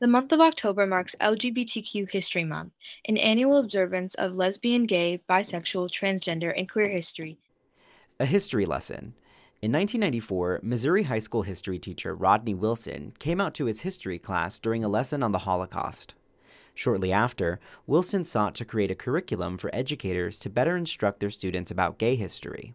The month of October marks LGBTQ History Month, an annual observance of lesbian, gay, bisexual, transgender, and queer history. A history lesson. In 1994, Missouri high school history teacher Rodney Wilson came out to his history class during a lesson on the Holocaust. Shortly after, Wilson sought to create a curriculum for educators to better instruct their students about gay history.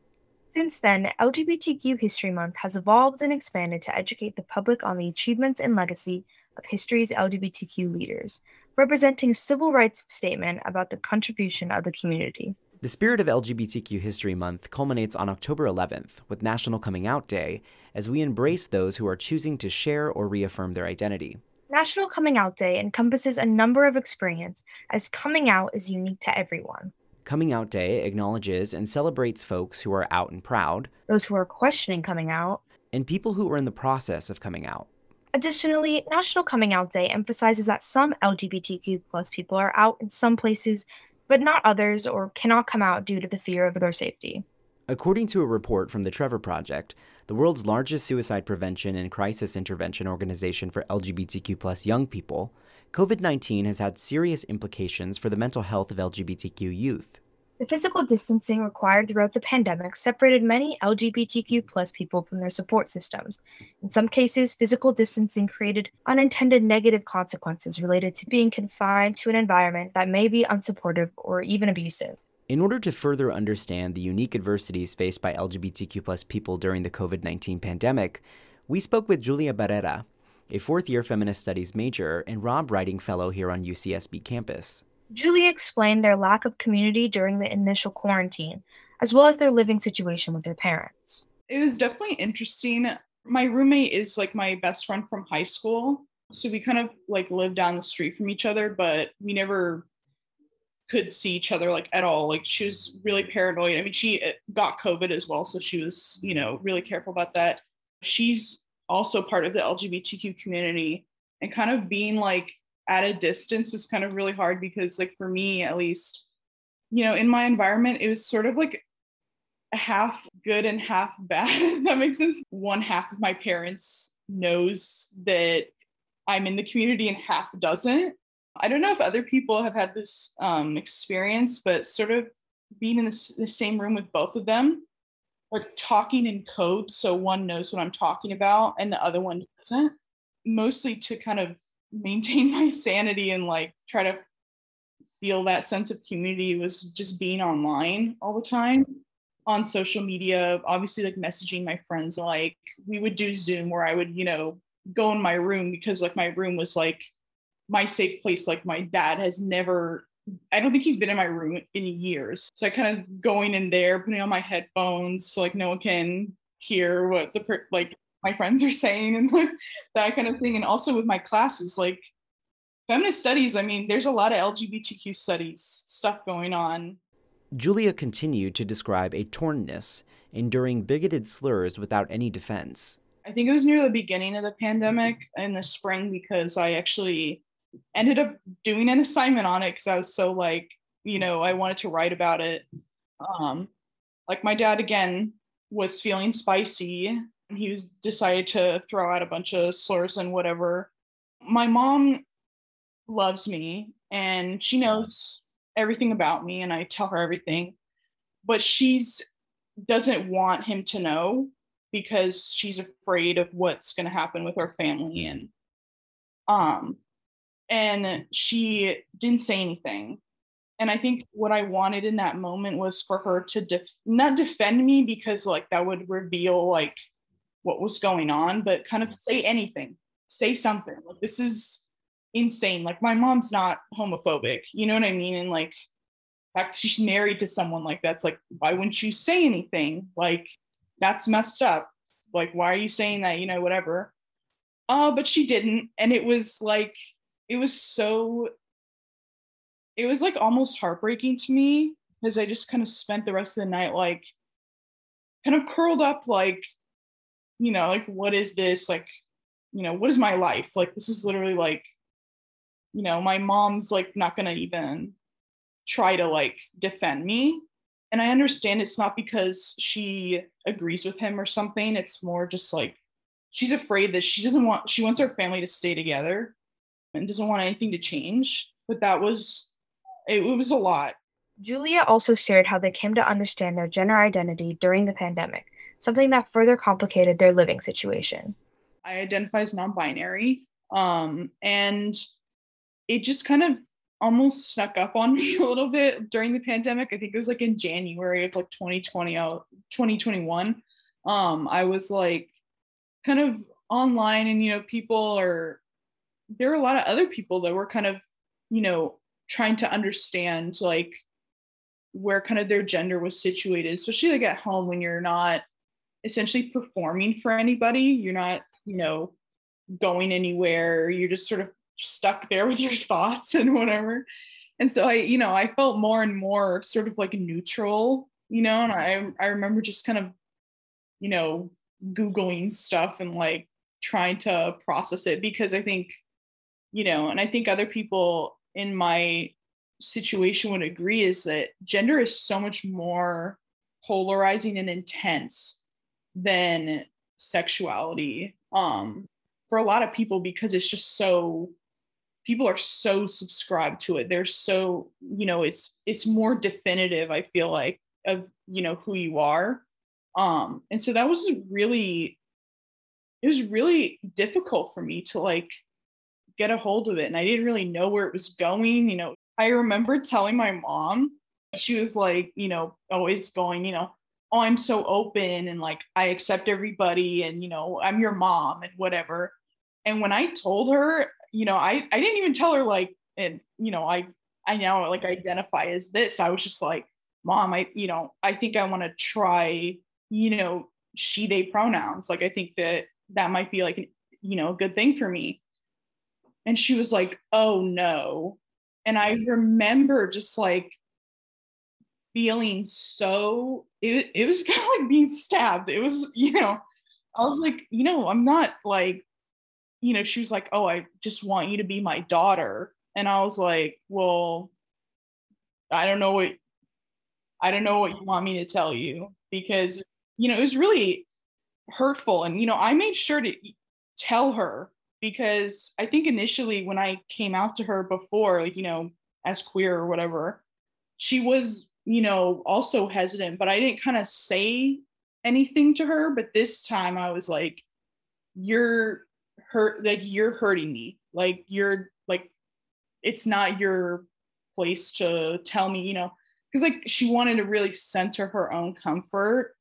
Since then, LGBTQ History Month has evolved and expanded to educate the public on the achievements and legacy of history's LGBTQ leaders, representing a civil rights statement about the contribution of the community. The spirit of LGBTQ History Month culminates on October 11th with National Coming Out Day as we embrace those who are choosing to share or reaffirm their identity. National Coming Out Day encompasses a number of experiences as coming out is unique to everyone. Coming Out Day acknowledges and celebrates folks who are out and proud, those who are questioning coming out, and people who are in the process of coming out. Additionally, National Coming Out Day emphasizes that some LGBTQ plus people are out in some places, but not others, or cannot come out due to the fear of their safety. According to a report from the Trevor Project, the world's largest suicide prevention and crisis intervention organization for LGBTQ plus young people, COVID 19 has had serious implications for the mental health of LGBTQ youth. The physical distancing required throughout the pandemic separated many LGBTQ plus people from their support systems. In some cases, physical distancing created unintended negative consequences related to being confined to an environment that may be unsupportive or even abusive. In order to further understand the unique adversities faced by LGBTQ plus people during the COVID 19 pandemic, we spoke with Julia Barrera, a fourth year feminist studies major and Raab Writing Fellow here on UCSB campus. Julia explained their lack of community during the initial quarantine, as well as their living situation with their parents. It was definitely interesting. My roommate is like my best friend from high school. So we kind of like live down the street from each other, but we never could see each other like at all. Like she was really paranoid. I mean, she uh, got COVID as well. So she was, you know, really careful about that. She's also part of the LGBTQ community and kind of being like at a distance was kind of really hard because like for me at least you know in my environment it was sort of like half good and half bad. That makes sense. One half of my parents knows that i'm in the community and half doesn't. I don't know if other people have had this um, experience but sort of being in the same room with both of them like talking in code so one knows what i'm talking about and the other one doesn't mostly to kind of maintain my sanity and like try to feel that sense of community was just being online all the time on social media. Obviously like messaging my friends like we would do zoom where i would you know go in my room because like my room was like my safe place. Like my dad has never i don't think he's been in my room in years. So i kind of going in there putting on my headphones so like no one can hear what the per- like my friends are saying and that kind of thing. And also with my classes, like feminist studies, I mean, there's a lot of LGBTQ studies stuff going on. Julia continued to describe a tornness, enduring bigoted slurs without any defense. I think it was near the beginning of the pandemic in the spring because I actually ended up doing an assignment on it because I was so like, you know, I wanted to write about it. Um, like my dad again was feeling spicy he was decided to throw out a bunch of slurs and whatever. My mom loves me and she knows everything about me and I tell her everything. But she's doesn't want him to know because she's afraid of what's going to happen with her family and um and she didn't say anything and i think what i wanted in that moment was for her to def- not defend me because like that would reveal like what was going on, but kind of say anything, say something. Like this is insane. Like my mom's not homophobic, you know what I mean? And like, fact she's married to someone like that's like, why wouldn't you say anything? Like that's messed up. Like why are you saying that? You know, whatever. Uh, but she didn't, and it was like, it was so. It was like almost heartbreaking to me because I just kind of spent the rest of the night like kind of curled up like you know, like, what is this? Like, you know, what is my life? Like, this is literally like, you know, my mom's like not gonna even try to like defend me. And I understand it's not because she agrees with him or something. It's more just like she's afraid that she doesn't want, she wants her family to stay together. and doesn't want anything to change. But that was, it, it was a lot. Julia also shared how they came to understand their gender identity during the pandemic, something that further complicated their living situation. I identify as non binary. Um, and it just kind of almost snuck up on me a little bit during the pandemic. I think it was like in January of like 2020, 2021. Um, I was like kind of online and, you know, people are, there were a lot of other people that were kind of, you know, trying to understand like where kind of their gender was situated, especially like at home when you're not essentially performing for anybody. You're not, you know, going anywhere. You're just sort of stuck there with your thoughts and whatever. And so I, you know, I felt more and more sort of like neutral, you know, and I I remember just kind of, you know, Googling stuff and like trying to process it because I think, you know, and I think other people in my situation would agree is that gender is so much more polarizing and intense than sexuality um for a lot of people because it's just so people are so subscribed to it. They're so you know it's it's more definitive i feel like of you know who you are. Um and so that was really it was really difficult for me to like get a hold of it and i didn't really know where it was going you know. I remember telling my mom she was like you know always going you know oh i'm so open and like i accept everybody and you know i'm your mom and whatever and when i told her you know, I I didn't even tell her like, and you know, I I now like identify as this. I was just like, mom, I you know, I think I want to try, you know, she they pronouns. Like I think that that might be like, you know, a good thing for me. And she was like, oh no. And I remember just like feeling so it, it was kind of like being stabbed. It was, you know, I was like, you know, I'm not like you know, she was like, Oh, I just want you to be my daughter. And I was like, Well, I don't know what I don't know what you want me to tell you because, you know, it was really hurtful. And, you know, I made sure to tell her because I think initially when I came out to her before, like, you know, as queer or whatever, she was, you know, also hesitant, but I didn't kind of say anything to her. But this time I was like, you're hurt like you're hurting me like you're like it's not your place to tell me you know because like she wanted to really center her own comfort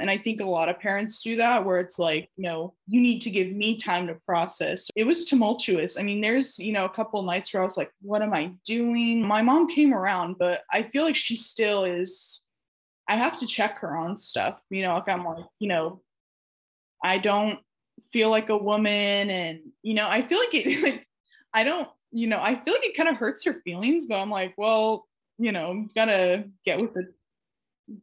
and i think a lot of parents do that where it's like you know you need to give me time to process. It was tumultuous. I mean there's you know a couple nights where i was like what am i doing? My mom came around but i feel like she still is i have to check her on stuff you know like i'm like you know i don't feel like a woman and you know i feel like it like i don't you know i feel like it kind of hurts her feelings but i'm like well you know gotta get with it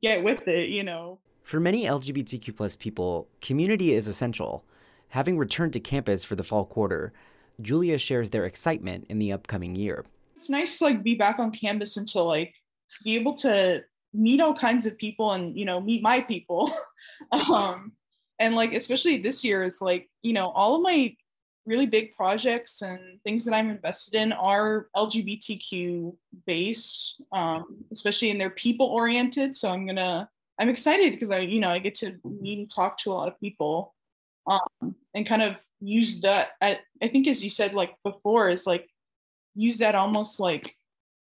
get with it you know for many lgbtq plus people community is essential. Having returned to campus for the fall quarter julia shares their excitement in the upcoming year. It's nice to like be back on campus and to like be able to meet all kinds of people and you know meet my people. Um and like especially this year is like you know all of my really big projects and things that i'm invested in are lgbtq based um, especially in their people oriented so i'm gonna i'm excited because i you know i get to meet and talk to a lot of people um, and kind of use that I, I think as you said like before is like use that almost like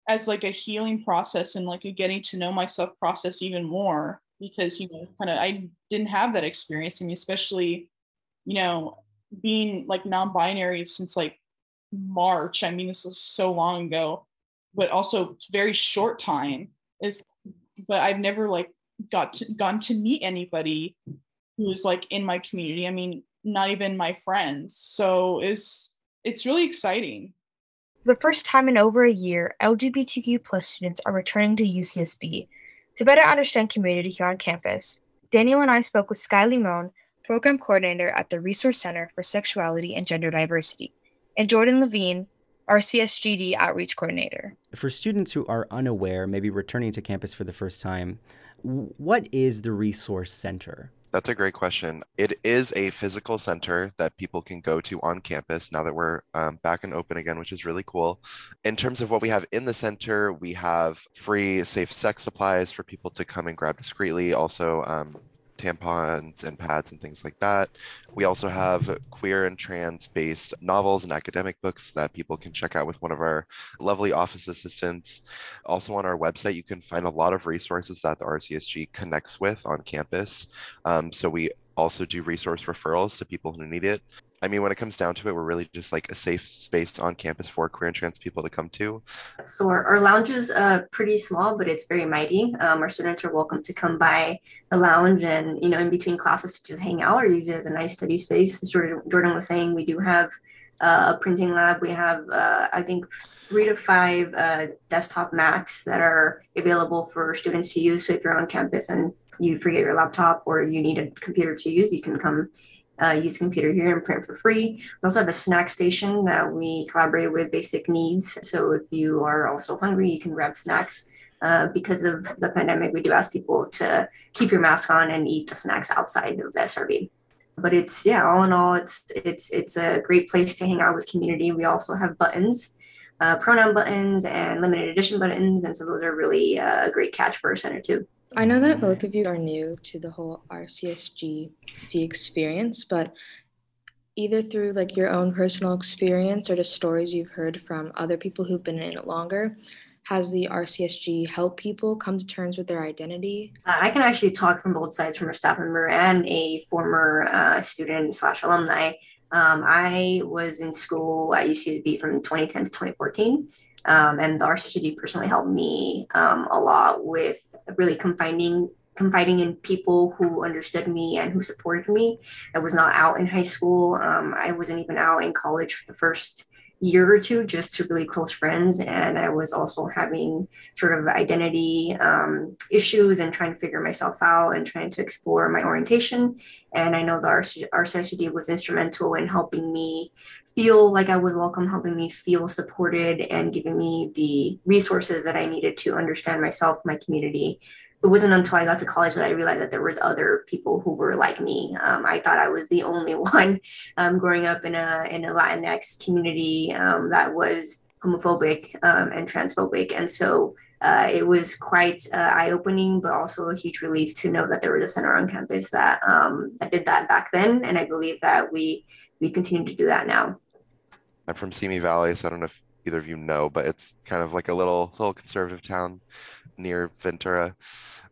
as like a healing process and like a getting to know myself process even more because you know kind of I didn't have that experience. I mean, especially you know being like non-binary since like March. I mean, this was so long ago, but also very short time. Is but I've never like got to gone to meet anybody who's like in my community. I mean, not even my friends. So it's it's really exciting. For the first time in over a year, LGBTQ plus students are returning to UCSB to better understand community here on campus, Daniel and I spoke with Sky Limon, Program Coordinator at the Resource Center for Sexuality and Gender Diversity, and Jordan Levine, RCSGD Outreach Coordinator. For students who are unaware, maybe returning to campus for the first time, what is the Resource Center? That's a great question. It is a physical center that people can go to on campus now that we're um, back and open again, which is really cool. In terms of what we have in the center, we have free safe sex supplies for people to come and grab discreetly. Also, um, tampons and pads and things like that. We also have queer and trans based novels and academic books that people can check out with one of our lovely office assistants. Also, on our website, you can find a lot of resources that the RCSG connects with on campus. Um, so, we also do resource referrals to people who need it. I mean, when it comes down to it, we're really just like a safe space on campus for queer and trans people to come to. So our, our lounge is uh, pretty small, but it's very mighty. Um, our students are welcome to come by the lounge and, you know, in between classes to just hang out or use it as a nice study space. As Jordan, was saying, we do have uh, a printing lab. We have, uh, I think, three to five uh, desktop Macs that are available for students to use. So if you're on campus and you forget your laptop or you need a computer to use, you can come uh, use a computer here and print for free. We also have a snack station that we collaborate with Basic Needs. So if you are also hungry, you can grab snacks. Uh, because of the pandemic, we do ask people to keep your mask on and eat the snacks outside of the SRB. But it's yeah, all in all, it's it's it's a great place to hang out with community. We also have buttons, uh, pronoun buttons, and limited edition buttons, and so those are really uh, a great catch for our center too. I know that both of you are new to the whole RCSG experience, but either through like your own personal experience or the stories you've heard from other people who've been in it longer, has the RCSG helped people come to terms with their identity? Uh, I can actually talk from both sides, from a staff member and a former uh, student slash alumni. Um, I was in school at UCSB from 2010 to 2014. Um, and the RCSG personally helped me um, a lot with really confiding confiding in people who understood me and who supported me. I was not out in high school. Um, I wasn't even out in college for the first year or two just to really close friends and i was also having sort of identity um, issues and trying to figure myself out and trying to explore my orientation. And i know the RCSG was instrumental in helping me feel like i was welcome helping me feel supported and giving me the resources that i needed to understand myself my community it wasn't until I got to college that I realized that there was other people who were like me. Um, I thought I was the only one um, growing up in a in a Latinx community um, that was homophobic um, and transphobic, and so uh, it was quite uh, eye opening, but also a huge relief to know that there was a center on campus that um, that did that back then, and I believe that we we continue to do that now. I'm from Simi Valley, so I don't know if either of you know, but it's kind of like a little little conservative town near Ventura,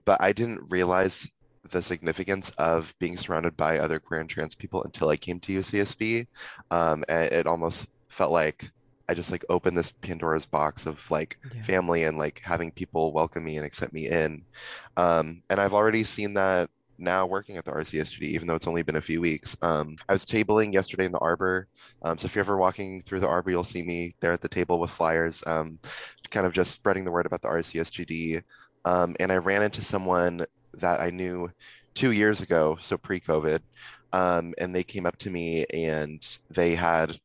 but I didn't realize the significance of being surrounded by other queer and trans people until I came to UCSB. Um, and it almost felt like I just like opened this Pandora's box of like yeah. family and like having people welcome me and accept me in. Um, and I've already seen that now working at the RCSG, even though it's only been a few weeks. Um, I was tabling yesterday in the Arbor. Um, so if you're ever walking through the Arbor, you'll see me there at the table with flyers, um, kind of just spreading the word about the RCSGD. Um, and I ran into someone that I knew two years ago, so pre-COVID, um, and they came up to me and they had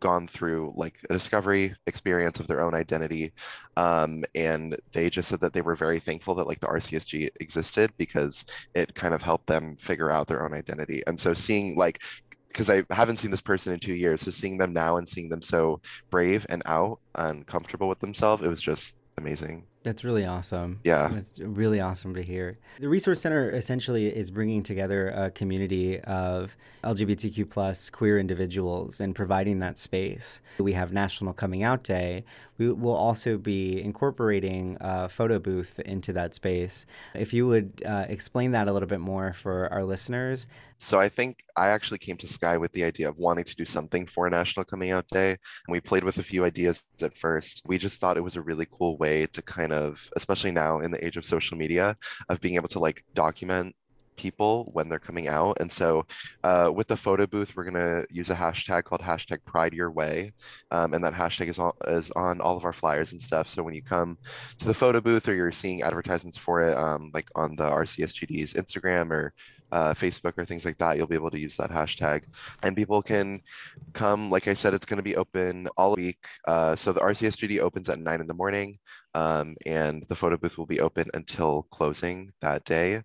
gone through like a discovery experience of their own identity um, and they just said that they were very thankful that like the rcsg existed because it kind of helped them figure out their own identity and so seeing like because I haven't seen this person in two years. So seeing them now and seeing them so brave and out and comfortable with themselves, it was just amazing. That's really awesome. Yeah. It's really awesome to hear. The Resource Center essentially is bringing together a community of LGBTQ plus queer individuals and providing that space. We have National Coming Out Day. We will also be incorporating a photo booth into that space. If you would uh, explain that a little bit more for our listeners. So I think I actually came to Sky with the idea of wanting to do something for National Coming Out Day. And we played with a few ideas at first. We just thought it was a really cool way to kind of of especially now in the age of social media of being able to like document people when they're coming out. And so uh, with the photo booth, we're going to use a hashtag called hashtag pride your way. Um, and that hashtag is on, is on all of our flyers and stuff. So when you come to the photo booth or you're seeing advertisements for it, um, like on the RCSGD's Instagram or uh, Facebook or things like that, you'll be able to use that hashtag. And people can come, like I said, it's going to be open all week. Uh, so the RCSGD opens at nine in the morning, um, and the photo booth will be open until closing that day.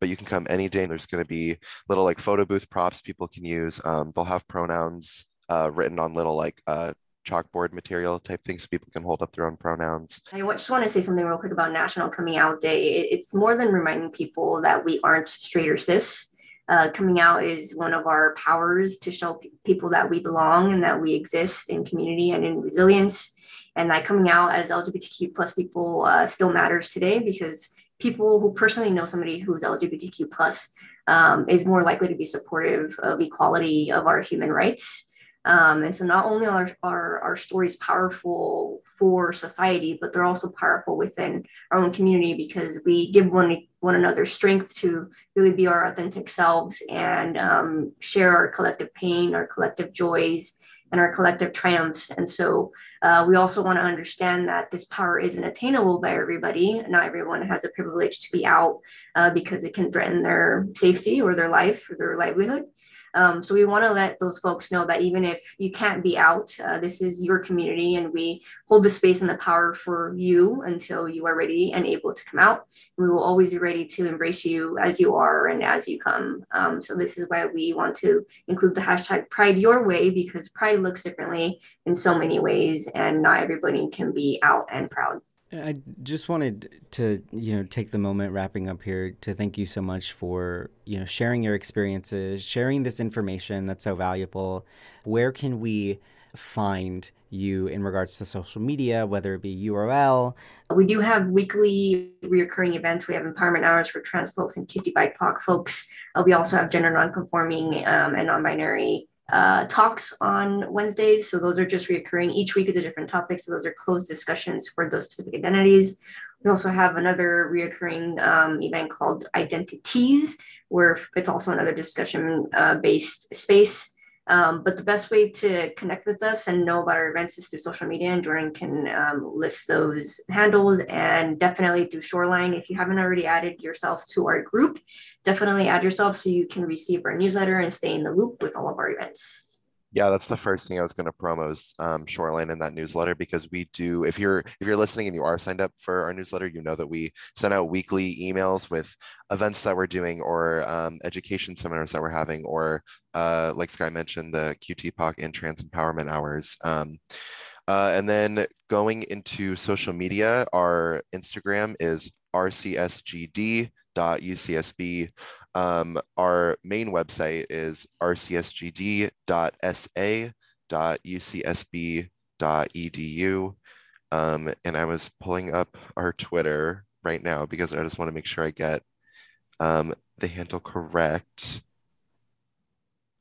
But you can come any day. There's going to be little like photo booth props people can use. Um, they'll have pronouns uh, written on little like uh, chalkboard material type things so people can hold up their own pronouns. I just want to say something real quick about National Coming Out Day. It's more than reminding people that we aren't straight or cis. Uh, coming out is one of our powers to show p- people that we belong and that we exist in community and in resilience. And that coming out as LGBTQ plus people uh, still matters today because people who personally know somebody who's LGBTQ plus um, is more likely to be supportive of equality of our human rights um, and so not only are, are our stories powerful for society, but they're also powerful within our own community because we give one, one another strength to really be our authentic selves and um, share our collective pain, our collective joys, and our collective triumphs. And so uh, we also want to understand that this power isn't attainable by everybody. Not everyone has the privilege to be out uh, because it can threaten their safety or their life or their livelihood. Um, so we want to let those folks know that even if you can't be out, uh, this is your community, and we hold the space and the power for you until you are ready and able to come out. We will always be ready to embrace you as you are and as you come. Um, so this is why we want to include the hashtag Pride Your Way because Pride looks differently in so many ways, and not everybody can be out and proud. I just wanted to, you know, take the moment wrapping up here to thank you so much for, you know, sharing your experiences, sharing this information that's so valuable. Where can we find you in regards to social media, whether it be URL? We do have weekly reoccurring events. We have empowerment hours for trans folks and QT BIPOC folks. Uh, we also have gender nonconforming um, and non-binary uh, talks on Wednesdays. So those are just reoccurring. Each week is a different topic. So those are closed discussions for those specific identities. We also have another reoccurring um, event called Identities, where it's also another discussion uh, based space. Um, but the best way to connect with us and know about our events is through social media, and Jordan can um, list those handles and definitely through Shoreline. If you haven't already added yourself to our group, definitely add yourself so you can receive our newsletter and stay in the loop with all of our events. Yeah, that's the first thing I was going to promo is um, Shoreline in that newsletter because we do. If you're if you're listening and you are signed up for our newsletter, you know that we send out weekly emails with events that we're doing or um, education seminars that we're having, or uh, like Sky mentioned, the QTPOC and Trans Empowerment Hours. Um, uh, and then going into social media, our Instagram is rcsgd.ucsb. Um, our main website is rcsgd.sa.ucsb.edu. Um, and I was pulling up our Twitter right now because I just want to make sure I get um, the handle correct.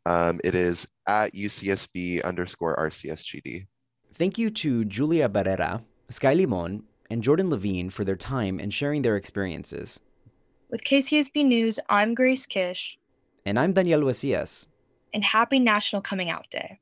Um, it is at UCSB underscore RCSGD. Thank you to Julia Barrera, Sky Limon, and Jordan Levine for their time and sharing their experiences. With KCSB News, I'm Grace Kish. And I'm Daniel Wasillas. And happy National Coming Out Day.